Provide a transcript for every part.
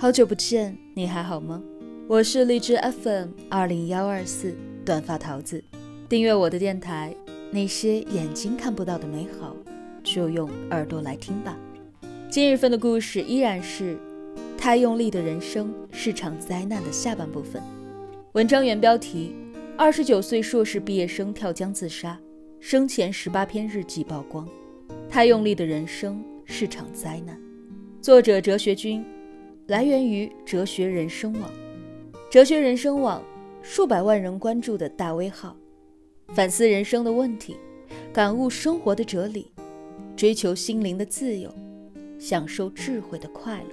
好久不见，你还好吗？我是荔枝 FM 二零幺二四短发桃子，订阅我的电台。那些眼睛看不到的美好，就用耳朵来听吧。今日份的故事依然是太用力的人生是场灾难的下半部分。文章原标题：二十九岁硕士毕业生跳江自杀，生前十八篇日记曝光。太用力的人生是场灾难。作者：哲学君。来源于哲学人生网，哲学人生网数百万人关注的大 V 号，反思人生的问题，感悟生活的哲理，追求心灵的自由，享受智慧的快乐。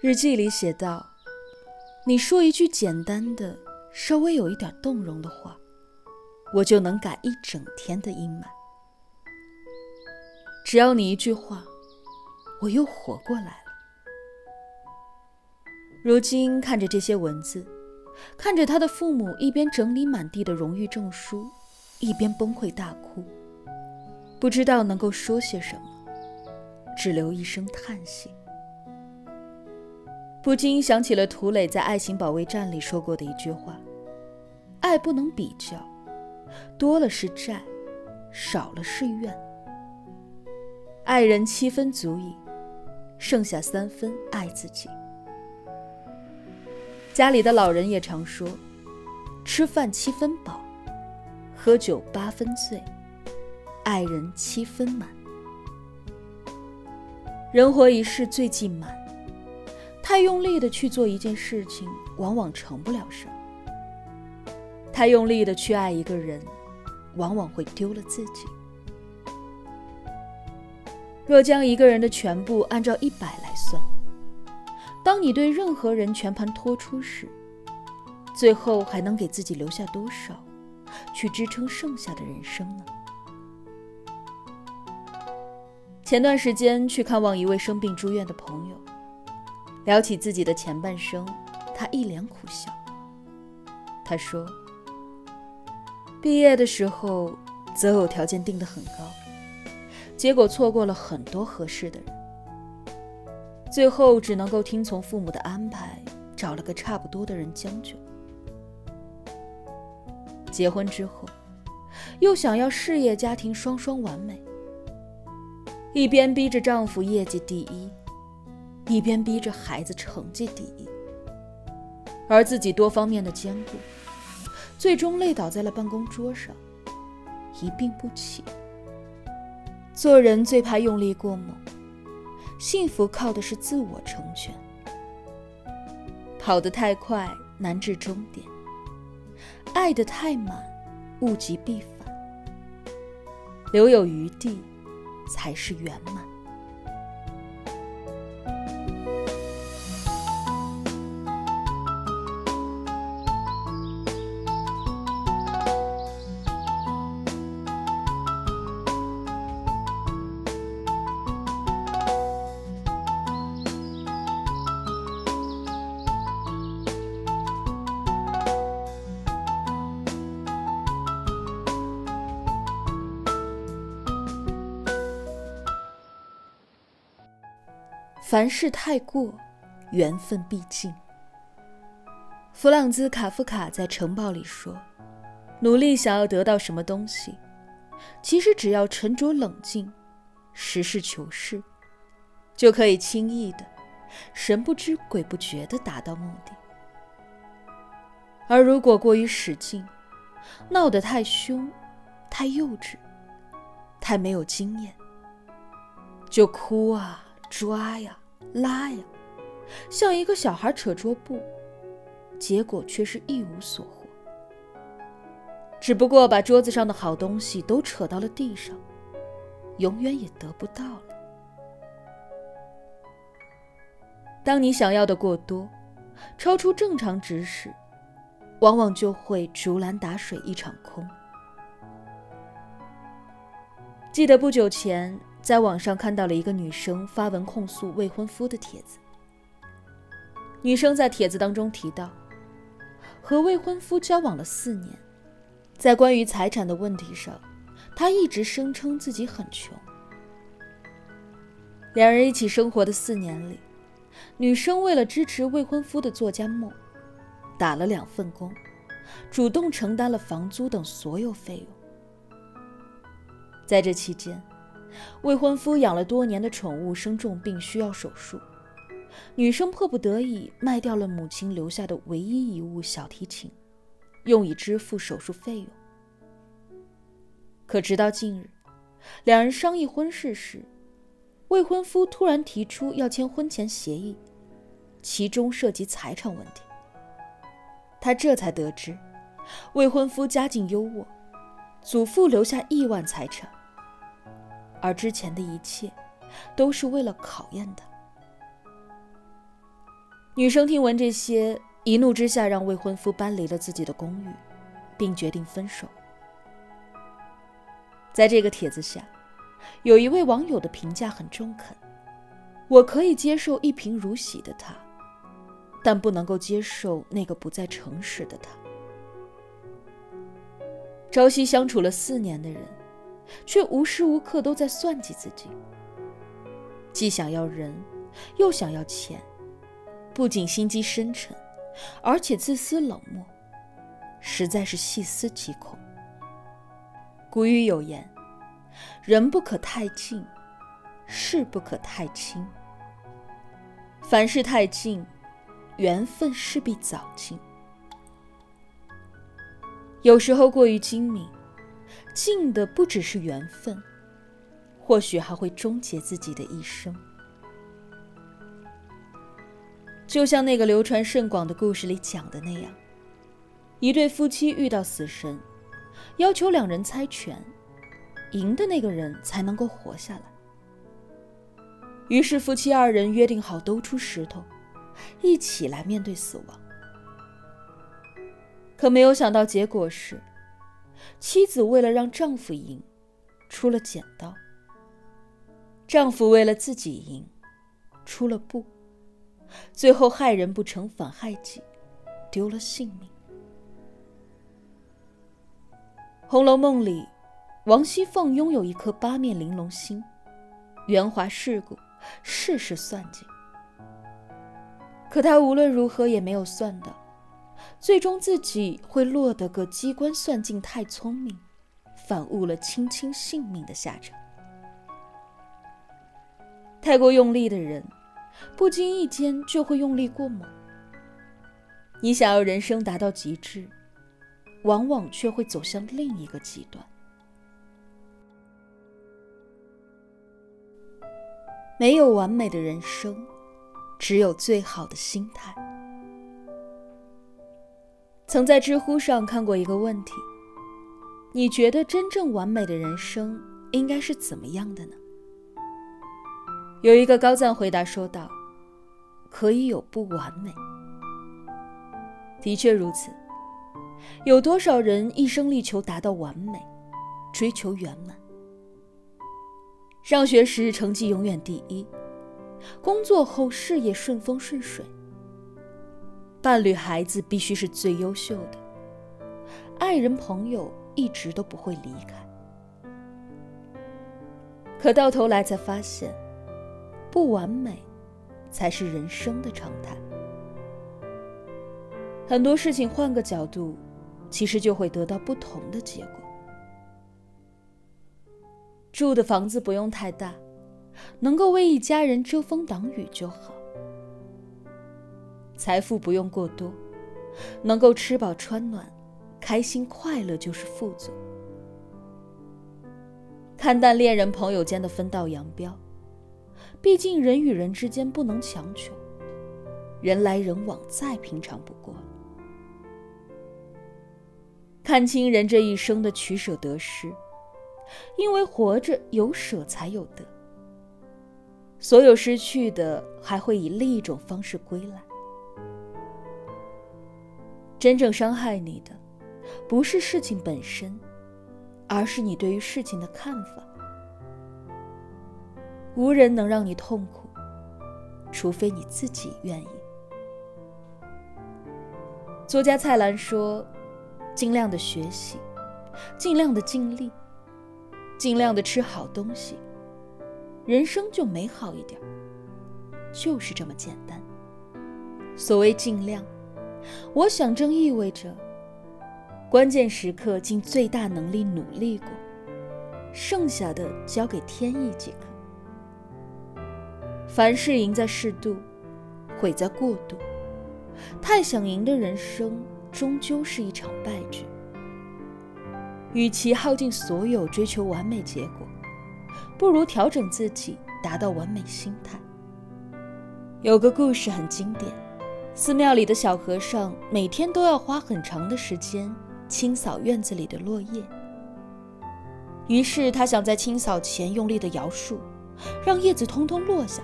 日记里写道：“你说一句简单的、稍微有一点动容的话。”我就能赶一整天的阴霾。只要你一句话，我又活过来了。如今看着这些文字，看着他的父母一边整理满地的荣誉证书，一边崩溃大哭，不知道能够说些什么，只留一声叹息。不禁想起了涂磊在《爱情保卫战》里说过的一句话：“爱不能比较。”多了是债，少了是怨。爱人七分足矣，剩下三分爱自己。家里的老人也常说：吃饭七分饱，喝酒八分醉，爱人七分满。人活一世最忌满，太用力的去做一件事情，往往成不了事。太用力的去爱一个人，往往会丢了自己。若将一个人的全部按照一百来算，当你对任何人全盘托出时，最后还能给自己留下多少，去支撑剩下的人生呢？前段时间去看望一位生病住院的朋友，聊起自己的前半生，他一脸苦笑。他说。毕业的时候，择偶条件定得很高，结果错过了很多合适的人，最后只能够听从父母的安排，找了个差不多的人将就。结婚之后，又想要事业家庭双双完美，一边逼着丈夫业绩第一，一边逼着孩子成绩第一，而自己多方面的兼顾。最终累倒在了办公桌上，一病不起。做人最怕用力过猛，幸福靠的是自我成全。跑得太快难至终点，爱得太满物极必反。留有余地，才是圆满。凡事太过，缘分必尽。弗朗兹·卡夫卡在《城堡》里说：“努力想要得到什么东西，其实只要沉着冷静，实事求是，就可以轻易的、神不知鬼不觉的达到目的。而如果过于使劲，闹得太凶、太幼稚、太没有经验，就哭啊、抓呀。”拉呀，像一个小孩扯桌布，结果却是一无所获。只不过把桌子上的好东西都扯到了地上，永远也得不到了。当你想要的过多，超出正常值时，往往就会竹篮打水一场空。记得不久前。在网上看到了一个女生发文控诉未婚夫的帖子。女生在帖子当中提到，和未婚夫交往了四年，在关于财产的问题上，她一直声称自己很穷。两人一起生活的四年里，女生为了支持未婚夫的作家梦，打了两份工，主动承担了房租等所有费用。在这期间，未婚夫养了多年的宠物生重病需要手术，女生迫不得已卖掉了母亲留下的唯一一物小提琴，用以支付手术费用。可直到近日，两人商议婚事时，未婚夫突然提出要签婚前协议，其中涉及财产问题。他这才得知，未婚夫家境优渥，祖父留下亿万财产，而之前的一切，都是为了考验他。女生听闻这些，一怒之下让未婚夫搬离了自己的公寓，并决定分手。在这个帖子下。有一位网友的评价很中肯：“我可以接受一贫如洗的他，但不能够接受那个不再诚实的他。”朝夕相处了四年的人，却无时无刻都在算计自己，既想要人，又想要钱，不仅心机深沉，而且自私冷漠，实在是细思极恐。古语有言。人不可太近，事不可太轻。凡事太近，缘分势必早尽。有时候过于精明，尽的不只是缘分，或许还会终结自己的一生。就像那个流传甚广的故事里讲的那样，一对夫妻遇到死神，要求两人猜拳。赢的那个人才能够活下来。于是夫妻二人约定好都出石头，一起来面对死亡。可没有想到，结果是妻子为了让丈夫赢，出了剪刀；丈夫为了自己赢，出了布。最后害人不成反害己，丢了性命。《红楼梦》里。王熙凤拥有一颗八面玲珑心，圆滑世故，事事算计。可她无论如何也没有算到，最终自己会落得个机关算尽太聪明，反误了卿卿性命的下场。太过用力的人，不经意间就会用力过猛。你想要人生达到极致，往往却会走向另一个极端。没有完美的人生，只有最好的心态。曾在知乎上看过一个问题：你觉得真正完美的人生应该是怎么样的呢？有一个高赞回答说道：“可以有不完美。”的确如此，有多少人一生力求达到完美，追求圆满？上学时成绩永远第一，工作后事业顺风顺水，伴侣孩子必须是最优秀的，爱人朋友一直都不会离开。可到头来才发现，不完美才是人生的常态。很多事情换个角度，其实就会得到不同的结果。住的房子不用太大，能够为一家人遮风挡雨就好。财富不用过多，能够吃饱穿暖，开心快乐就是富足。看淡恋人朋友间的分道扬镳，毕竟人与人之间不能强求，人来人往再平常不过。看清人这一生的取舍得失。因为活着有舍才有得，所有失去的还会以另一种方式归来。真正伤害你的，不是事情本身，而是你对于事情的看法。无人能让你痛苦，除非你自己愿意。作家蔡澜说：“尽量的学习，尽量的尽力。”尽量的吃好东西，人生就美好一点。就是这么简单。所谓尽量，我想正意味着，关键时刻尽最大能力努力过，剩下的交给天意即可。凡事赢在适度，毁在过度。太想赢的人生，终究是一场败局。与其耗尽所有追求完美结果，不如调整自己，达到完美心态。有个故事很经典，寺庙里的小和尚每天都要花很长的时间清扫院子里的落叶。于是他想在清扫前用力的摇树，让叶子通通落下，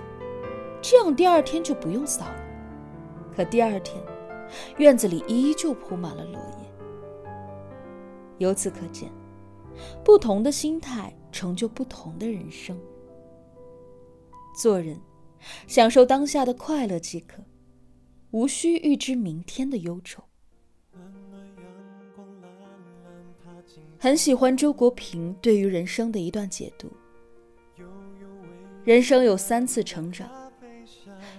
这样第二天就不用扫了。可第二天，院子里依旧铺满了落叶。由此可见，不同的心态成就不同的人生。做人，享受当下的快乐即可，无需预知明天的忧愁。很喜欢周国平对于人生的一段解读：人生有三次成长。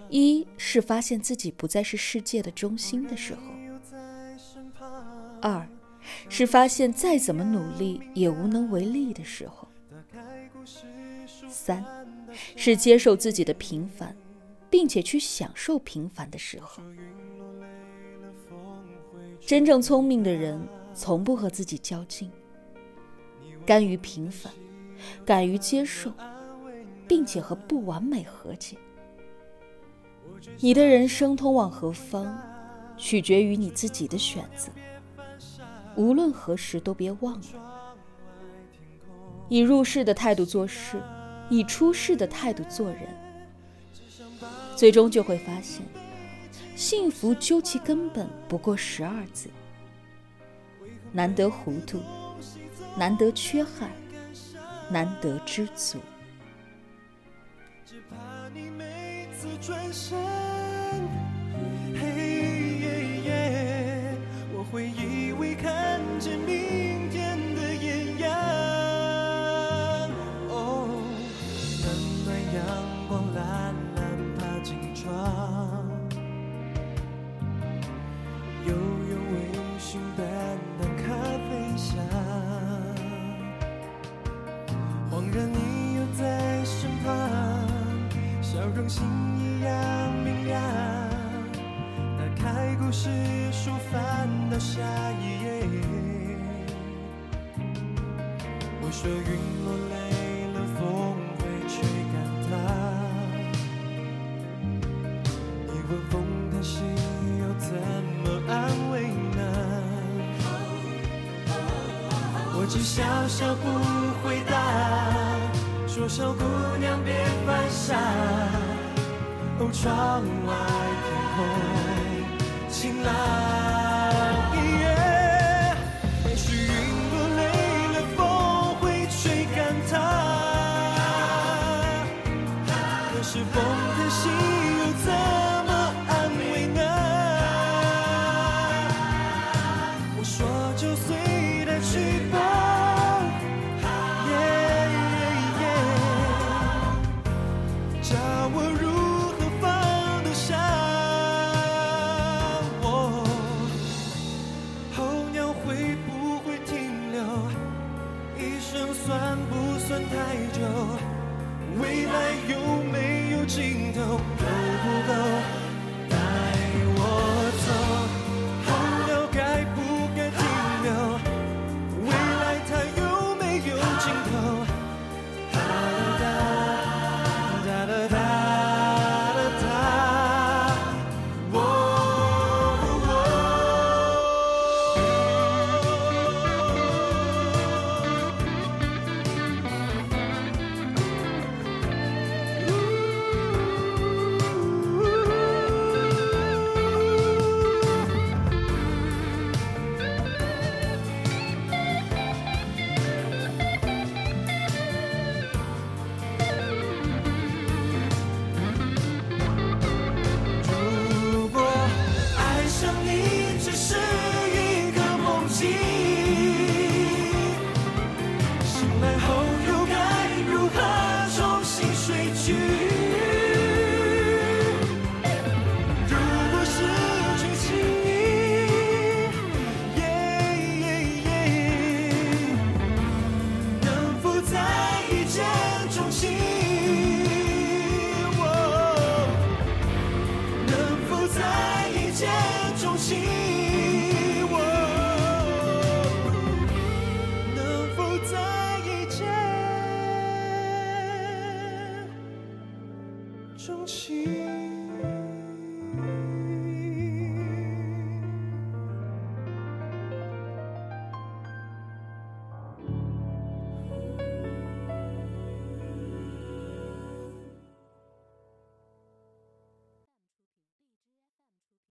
一是发现自己不再是世界的中心的时候；二是发现再怎么努力也无能为力的时候；三是接受自己的平凡，并且去享受平凡的时候。真正聪明的人从不和自己较劲，甘于平凡，敢于接受，并且和不完美和解。你的人生通往何方，取决于你自己的选择。无论何时，都别忘了，以入世的态度做事，以出世的态度做人，最终就会发现，幸福究其根本不过十二字：难得糊涂，难得缺憾，难得知足。转身，故事书，翻到下一页。我说云落累了，风会吹干它。你问风叹息，又怎么安慰呢？我只笑笑不回答，说小姑娘别犯傻。哦，窗外天空醒来。中心。